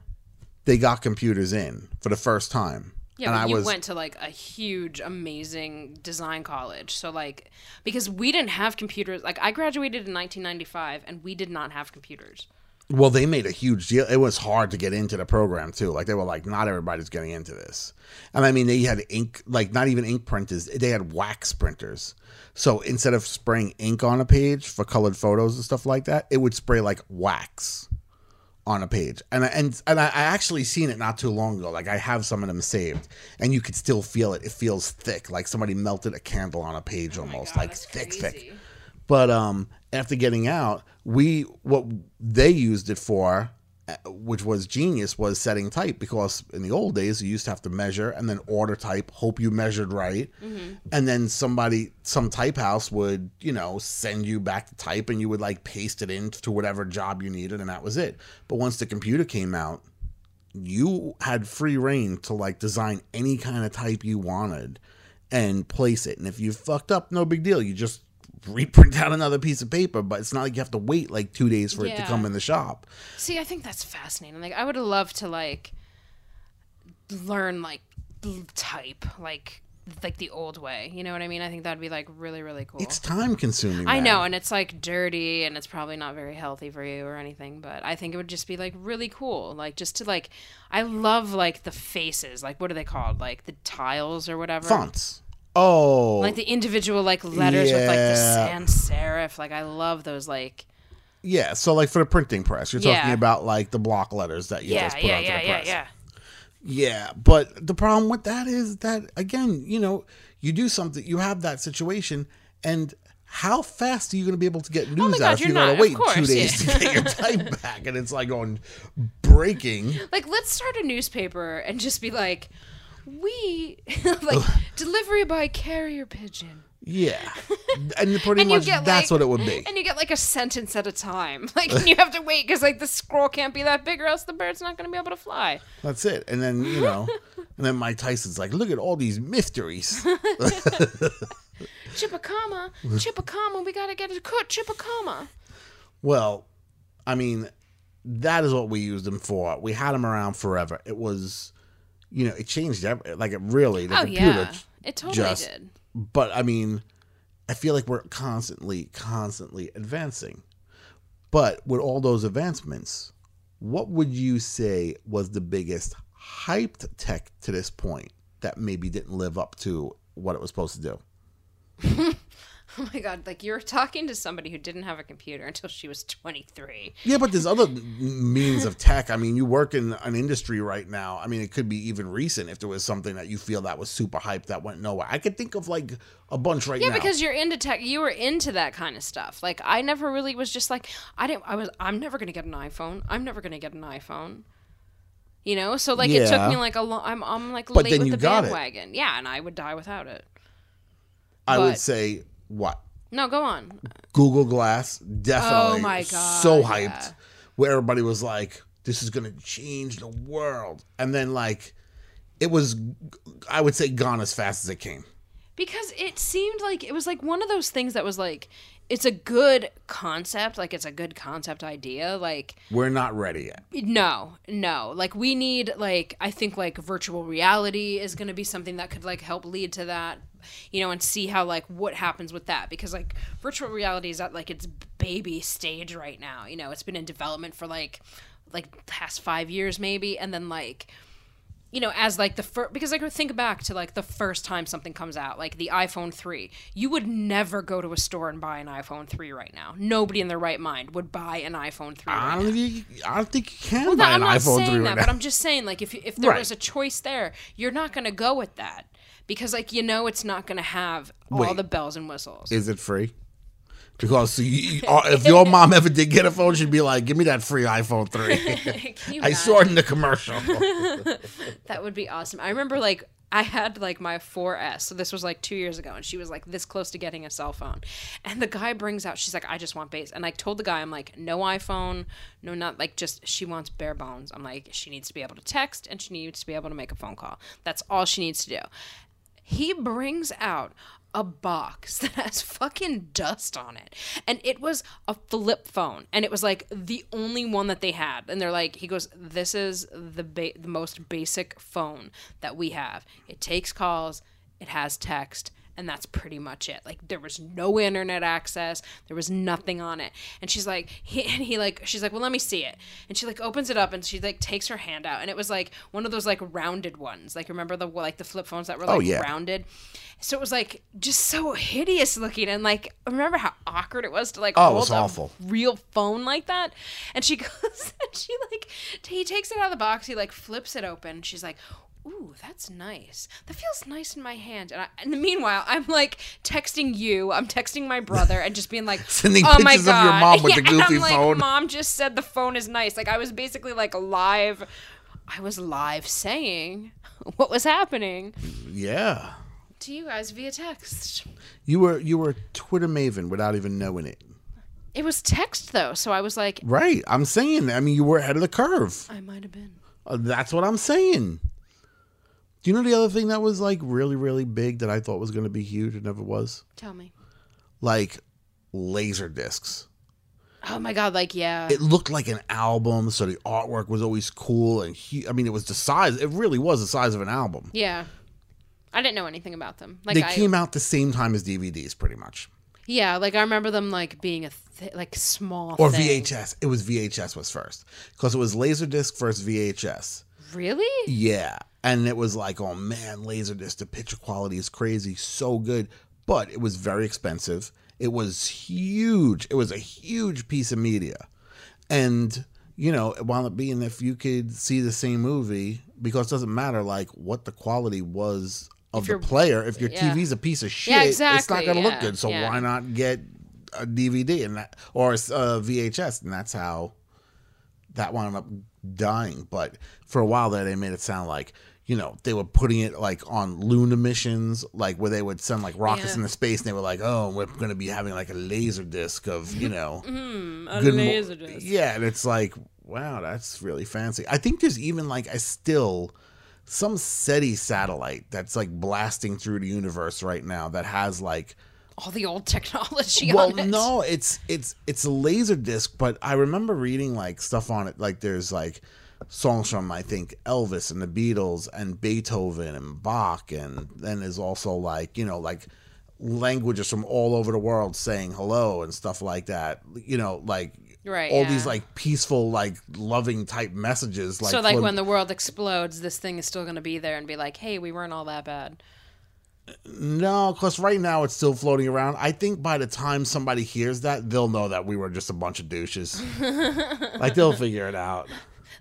they got computers in for the first time. Yeah, and but I you was went to like a huge, amazing design college. So like, because we didn't have computers. Like I graduated in 1995, and we did not have computers. Well, they made a huge deal. It was hard to get into the program too. Like they were like, not everybody's getting into this. And I mean, they had ink, like not even ink printers. They had wax printers. So instead of spraying ink on a page for colored photos and stuff like that, it would spray like wax on a page. And I- and and I, I actually seen it not too long ago. Like I have some of them saved, and you could still feel it. It feels thick, like somebody melted a candle on a page almost, like thick, thick. But um, after getting out, we what they used it for, which was genius, was setting type because in the old days you used to have to measure and then order type, hope you measured right, mm-hmm. and then somebody, some type house would you know send you back the type and you would like paste it into whatever job you needed and that was it. But once the computer came out, you had free reign to like design any kind of type you wanted and place it. And if you fucked up, no big deal. You just reprint out another piece of paper, but it's not like you have to wait like two days for it to come in the shop. See, I think that's fascinating. Like I would love to like learn like type, like like the old way. You know what I mean? I think that'd be like really really cool. It's time consuming. I man. know, and it's like dirty, and it's probably not very healthy for you or anything. But I think it would just be like really cool, like just to like. I love like the faces, like what are they called? Like the tiles or whatever. fonts. Oh, Like the individual like letters with like the sans serif. Like I love those like. yeah. So like for the printing press, you're talking Yeah. about like the block letters that you Yeah, just put yeah, onto yeah, the yeah, press. yeah. Yeah, but the problem with that is that again, you know, you do something, you have that situation, and how fast are you going to be able to get oh news Oh God, out if you're you got not, to wait two days yeah. to get your type back? And it's like on breaking. Like let's start a newspaper and just be like, we like delivery by carrier pigeon. Yeah, and pretty and much that's like, what it would be. And you get like a sentence at a time. Like and you have to wait because like the scroll can't be that big or else the bird's not going to be able to fly. That's it. And then you know, and then Mike Tyson's like, look at all these mysteries. Chipacama, Chipacama, we gotta get a cook, Chipacama. Well, I mean, that is what we used them for. We had them around forever. It was, you know, it changed every, like it really the Oh computer. yeah, it totally just- did. But I mean, I feel like we're constantly, constantly advancing. But with all those advancements, what would you say was the biggest hyped tech to this point that maybe didn't live up to what it was supposed to do? Oh my god, like you're talking to somebody who didn't have a computer until she was 23. Yeah, but there's other means of tech. I mean, you work in an industry right now. I mean, it could be even recent if there was something that you feel that was super hyped that went nowhere. I could think of like a bunch right Yeah, now. because you're into tech. You were into that kind of stuff. Like I never really was just like I didn't. I was. I'm never gonna get an iPhone. I'm never gonna get an iPhone. You know, so like it took me like a long. I'm I'm like But late with the got it. bandwagon. Yeah, and I would die without it. I would say what No, go on. Google Glass definitely. Oh my God, so hyped, yeah. where everybody was like, "This is gonna change the world," and then like, it was, I would say, gone as fast as it came. because it seemed like it was like one of those things that was like it's a good concept like it's a good concept idea like We're not ready yet. no no. Like we need like i think like virtual reality is going to be something that could like help lead to that you know and see how like what happens with that. Because like virtual reality is at like its baby stage right now you know? It's been in development for like like past five years maybe. And then like you know, as like the first, because like think back to like the first time something comes out, like the iPhone 3. You would never go to a store and buy an iPhone 3 right now. Nobody in their right mind would buy an iPhone 3 I don't now. think you, I don't think you can Well, buy no, an I'm not iPhone saying three that, right but. I'm just saying, like, if if there Right. was a choice there, you're not going to go with that because, like, you know, it's not going to have all Wait. the bells and whistles. Is it free? Because uh, if your mom ever did get a phone, she'd be like, "Give me that free iPhone 3. I saw it in the commercial. That would be awesome. I remember like I had like my 4S. So this was like 2 years ago and she was like this close to getting a cell phone. And the guy brings out she's like I just want base. And I told the guy I'm like no iPhone, no not like just she wants bare bones. I'm like she needs to be able to text and she needs to be able to make a phone call. That's all she needs to do. He brings out a box that has fucking dust on it. And it was a flip phone. And it was like the only one that they had. And they're like, he goes, This is the, ba- the most basic phone that we have. It takes calls, it has text. And that's pretty much it. Like there was no internet access. There was nothing on it. And she's like, he, and he like, she's like, well, let me see it. And she like opens it up and she like takes her hand out. And it was like one of those like rounded ones. Like remember the like the flip phones that were oh, like Oh, yeah. rounded. So it was like just so hideous looking and like remember how awkward it was to like Oh, hold a awful. real phone like that. And she goes and she like he takes it out of the box, he like flips it open. She's like Ooh, that's nice. That feels nice in my hand. And, I, and meanwhile, I'm like texting you. I'm texting my brother and just being like, Sending "Oh my pictures of your god!" mom with yeah, the goofy I'm like, phone. Mom just said the phone is nice. Like I was basically like live. I was live saying what was happening yeah, to you guys via text. you were you were a Twitter maven without even knowing it. It was text though, so I was like, Right? I'm saying. I mean, you were ahead of the curve. I might have been. Uh, that's what I'm saying. Do you know the other thing that was like really really big that I thought was going to be huge and never was? Tell me. Like laser discs. Oh my god, like yeah. It looked like an album, so the artwork was always cool and he, I mean, it was the size. It really was the size of an album. yeah. I didn't know anything about them. Like they I, came out the same time as DVDs, pretty much, Yeah, like I remember them like being a th- like small or thing. VHS. It was VHS was first because it was Laserdisc versus VHS. Really? Yeah. And it was like, oh man, Laserdisc, the picture quality is crazy, so good. But it was very expensive. It was huge. It was a huge piece of media. And, you know, it wound up being if you could see the same movie, because it doesn't matter like what the quality was of the player. If your yeah. TV's a piece of shit, Yeah, it's not gonna look good. So yeah. why not get a DVD and that or a uh, VHS? And that's how that wound up dying. But for a while there, they made it sound like you know they were putting it like on lunar missions, like where they would send like rockets Yeah. into space, and they were like, "Oh, we're going to be having like a laser disc of you know, mm-hmm, a good mo- laser disc. Yeah, and it's like, wow, that's really fancy. I think there's even like a still some SETI satellite that's like blasting through the universe right now that has like All the old technology well on it. no it's it's it's a laser disc but i remember reading like stuff on it like there's like songs from i think elvis and the beatles and beethoven and bach and then is also like you know like languages from all over the world saying hello and stuff like that you know like Right, all these like peaceful like loving type messages like so like float- when the world explodes, this thing is still going to be there and be like, "Hey, we weren't all that bad." No, because right now it's still floating around. I think by the time somebody hears that, they'll know that we were just a bunch of douches. like they'll figure it out.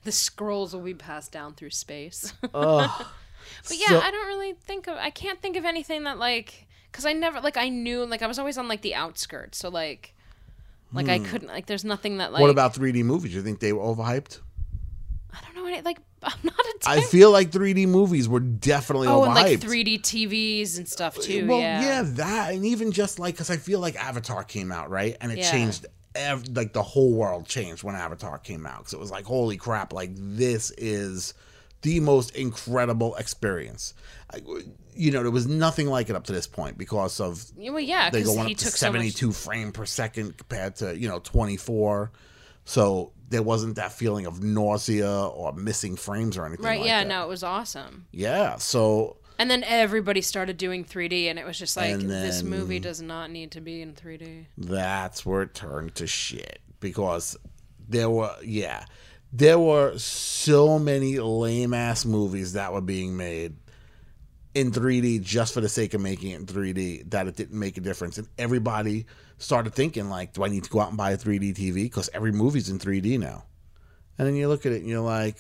The scrolls will be passed down through space. But yeah, So- I don't really think of. I can't think of anything that like, because I never like I knew like I was always on like the outskirts. So like, like I couldn't like. There's nothing that like. Hmm. what about 3D movies? You think they were overhyped? I don't know any like. I'm not a. I feel like 3D movies were definitely Oh, overhyped. and like 3D TVs and stuff too. well, yeah. that, and even just like because I feel like Avatar came out right, and it Yeah. changed. Ev- like the whole world changed when Avatar came out because it was like, holy crap! Like this is the most incredible experience. I, you know, there was nothing like it up to this point because of Yeah, Well, yeah, they go up to took so much. 72 frame per second compared to you know 24 so there wasn't that feeling of nausea or missing frames or anything Right? like yeah. that. No, it was awesome. yeah so And then everybody started doing 3D, and it was just like And this then- movie does not need to be in 3D. that's where it turned to shit because there were yeah there were so many lame ass movies that were being made in 3D just for the sake of making it in 3D that it didn't make a difference. And everybody started thinking like do I need to go out and buy a 3D TV because every movie's in 3D now. And then you look at it and you're like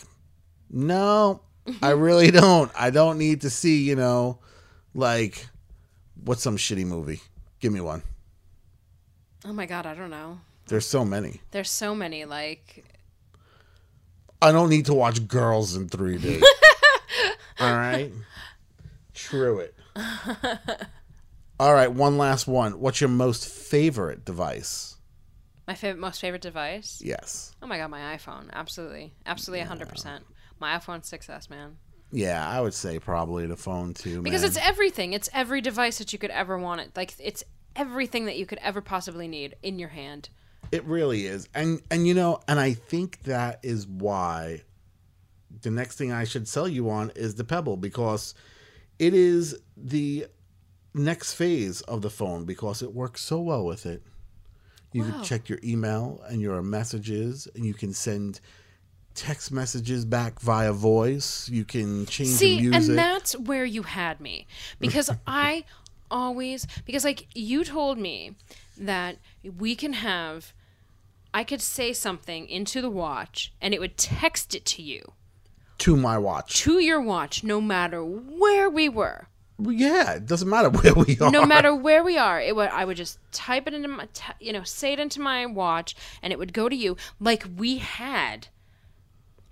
no I really don't I don't need to see you know like what's some shitty movie give me one Oh my god, I don't know. there's so many There's so many like I don't need to watch girls in 3D. All right. True it. All right, one last one. What's your most favorite device? my favorite, most favorite device. Yes. Oh my god, my iPhone. Absolutely, absolutely, hundred percent. My iPhone 6s, man. Yeah, I would say probably the phone too, Because man. it's everything. It's every device that you could ever want. It like it's everything that you could ever possibly need in your hand. It really is. And and you know, and I think that is why the next thing I should sell you on is the Pebble because it is the next phase of the phone because it works so well with it. You can check your email and your messages and you can send text messages back via voice. You can change See, the music. and that's where you had me because I always because like you told me that we can have I could say something into the watch and it would text it to you to my watch. to your watch no matter where we were. Yeah, it doesn't matter where we are. no matter where we are it would i would just type it into my t- you know say it into my watch and it would go to you like we had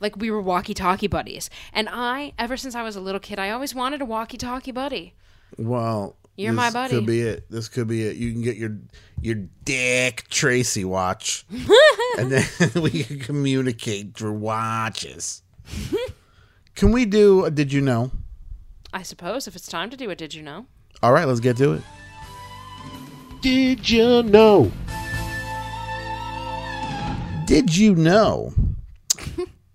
like we were walkie-talkie buddies and i ever since i was a little kid i always wanted a walkie-talkie buddy Well, You're this my buddy. Could be it. This could be it. You can get your your Dick Tracy watch, and then we can communicate through watches. can we do? A did you know? i suppose if it's time to do it did you know All right, let's get to it. Did you know? Did you know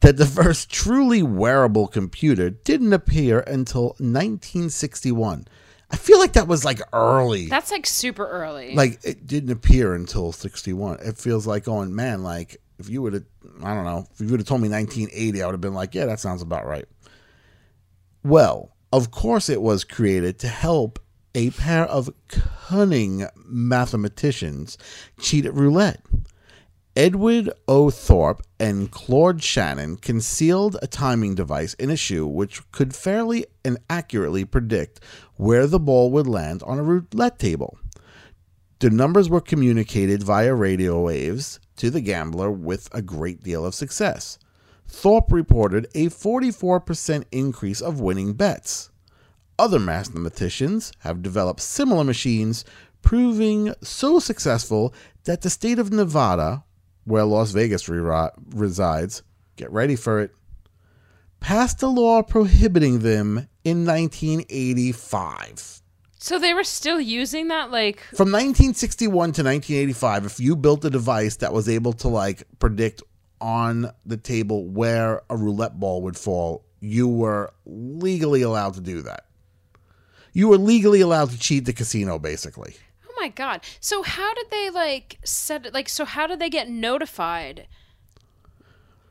that the first truly wearable computer didn't appear until 1961? I feel like that was like early. That's like super early. like it didn't appear until 61 it feels like oh, going man like if you would have i don't know if you would have told me 1980 i would have been like yeah that sounds about right well of course it was created to help a pair of cunning mathematicians cheat at roulette Edward O. Thorp and Claude Shannon concealed a timing device in a shoe which could fairly and accurately predict where the ball would land on a roulette table. The numbers were communicated via radio waves to the gambler with a great deal of success. Thorp reported a 44% increase of winning bets. Other mathematicians have developed similar machines, proving so successful that the state of Nevada, where Las Vegas re- resides, get ready for it, passed a law prohibiting them in 1985. so they were still using that like From 1961 to 1985, if you built a device that was able to like predict on the table where a roulette ball would fall, you were legally allowed to do that. You were legally allowed to cheat the casino, basically. My god. So how did they like set it like so how did they get notified?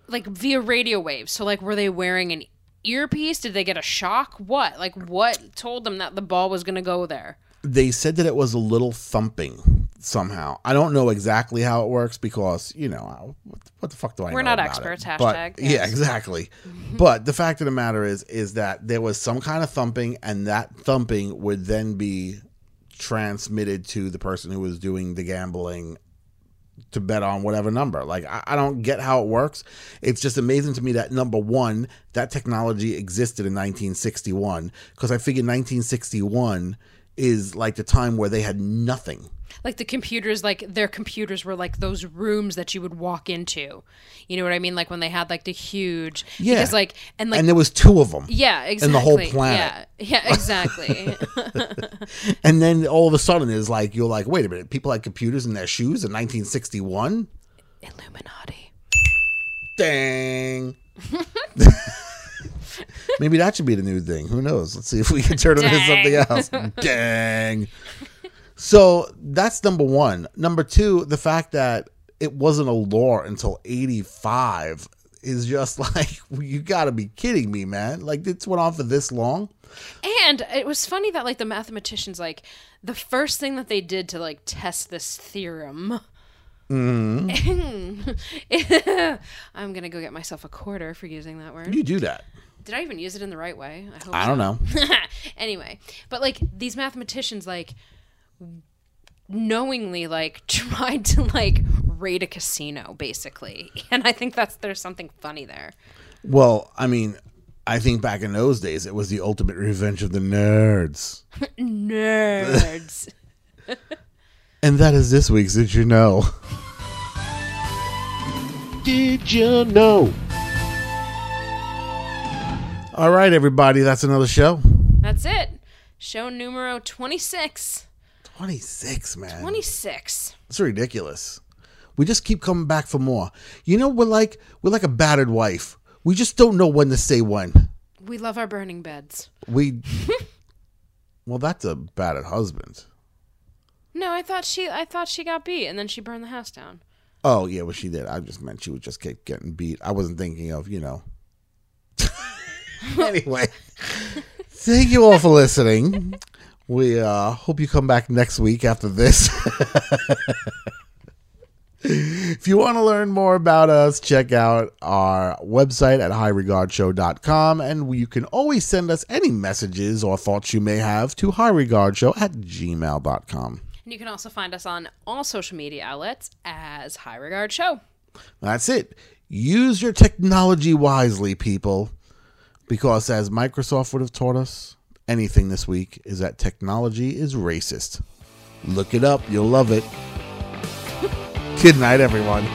Like via radio waves. So like were they wearing an earpiece? Did they get a shock? What? Like what told them that the ball was going to go there? They said that it was a little thumping somehow. I don't know exactly how it works because you know what, what the fuck do I? We're not experts, It? But- hashtag, yeah, exactly. Mm-hmm. but the fact of the matter is, is that there was some kind of thumping, and that thumping would then be transmitted to the person who was doing the gambling to bet on whatever number. Like I, I don't get how it works. It's just amazing to me that number one, that technology existed in 1961 because I figured 1961 is like the time where they had nothing. Like the computers like their computers were like those rooms that you would walk into. You know what I mean? Like when they had like the huge Yeah. because like and like and there was two of them. yeah, exactly. and the whole planet. Yeah. Yeah, exactly. And then all of a sudden it's like you're like, wait a minute, people had computers in their shoes in 1961? Illuminati. Dang. Maybe that should be the new thing. Who knows? Let's see if we can turn it into something else. Dang. So that's number one. Number two, the fact that it wasn't a lore until 85 is just like, you got to be kidding me, man. Like, this went on for this long. And it was funny that like the mathematicians like the first thing that they did to like test this theorem. Mm-hmm. I'm gonna go get myself a quarter for using that word. You do that. Did I even use it in the right way? I hope. I don't know. anyway, but like these mathematicians like knowingly like tried to like raid a casino basically, and I think that's there's something funny there. Well, I mean, I think back in those days, it was the ultimate revenge of the nerds. Nerds. And that is this week's Did You Know? Did you know? All right, everybody, that's another show. that's it. Show numero 26. 26, man. 26. It's ridiculous. We just keep coming back for more. You know, we're like we're like a battered wife. We just don't know when to say when. We love our burning beds. We Well, that's a battered husband. No, I thought she I thought she got beat and then she burned the house down. Oh yeah, well she did. I just meant she would just keep getting beat. I wasn't thinking of you know. anyway, thank you all for listening. We uh, hope you come back next week after this. if you want to learn more about us, check out our website at highregardshow.com and you can always send us any messages or thoughts you may have to highregardshow at gmail.com. And you can also find us on all social media outlets as High Regard Show. That's it. Use your technology wisely, people. Because as Microsoft would have taught us, anything this week is that technology is racist. Look it up, you'll love it. Good night, everyone.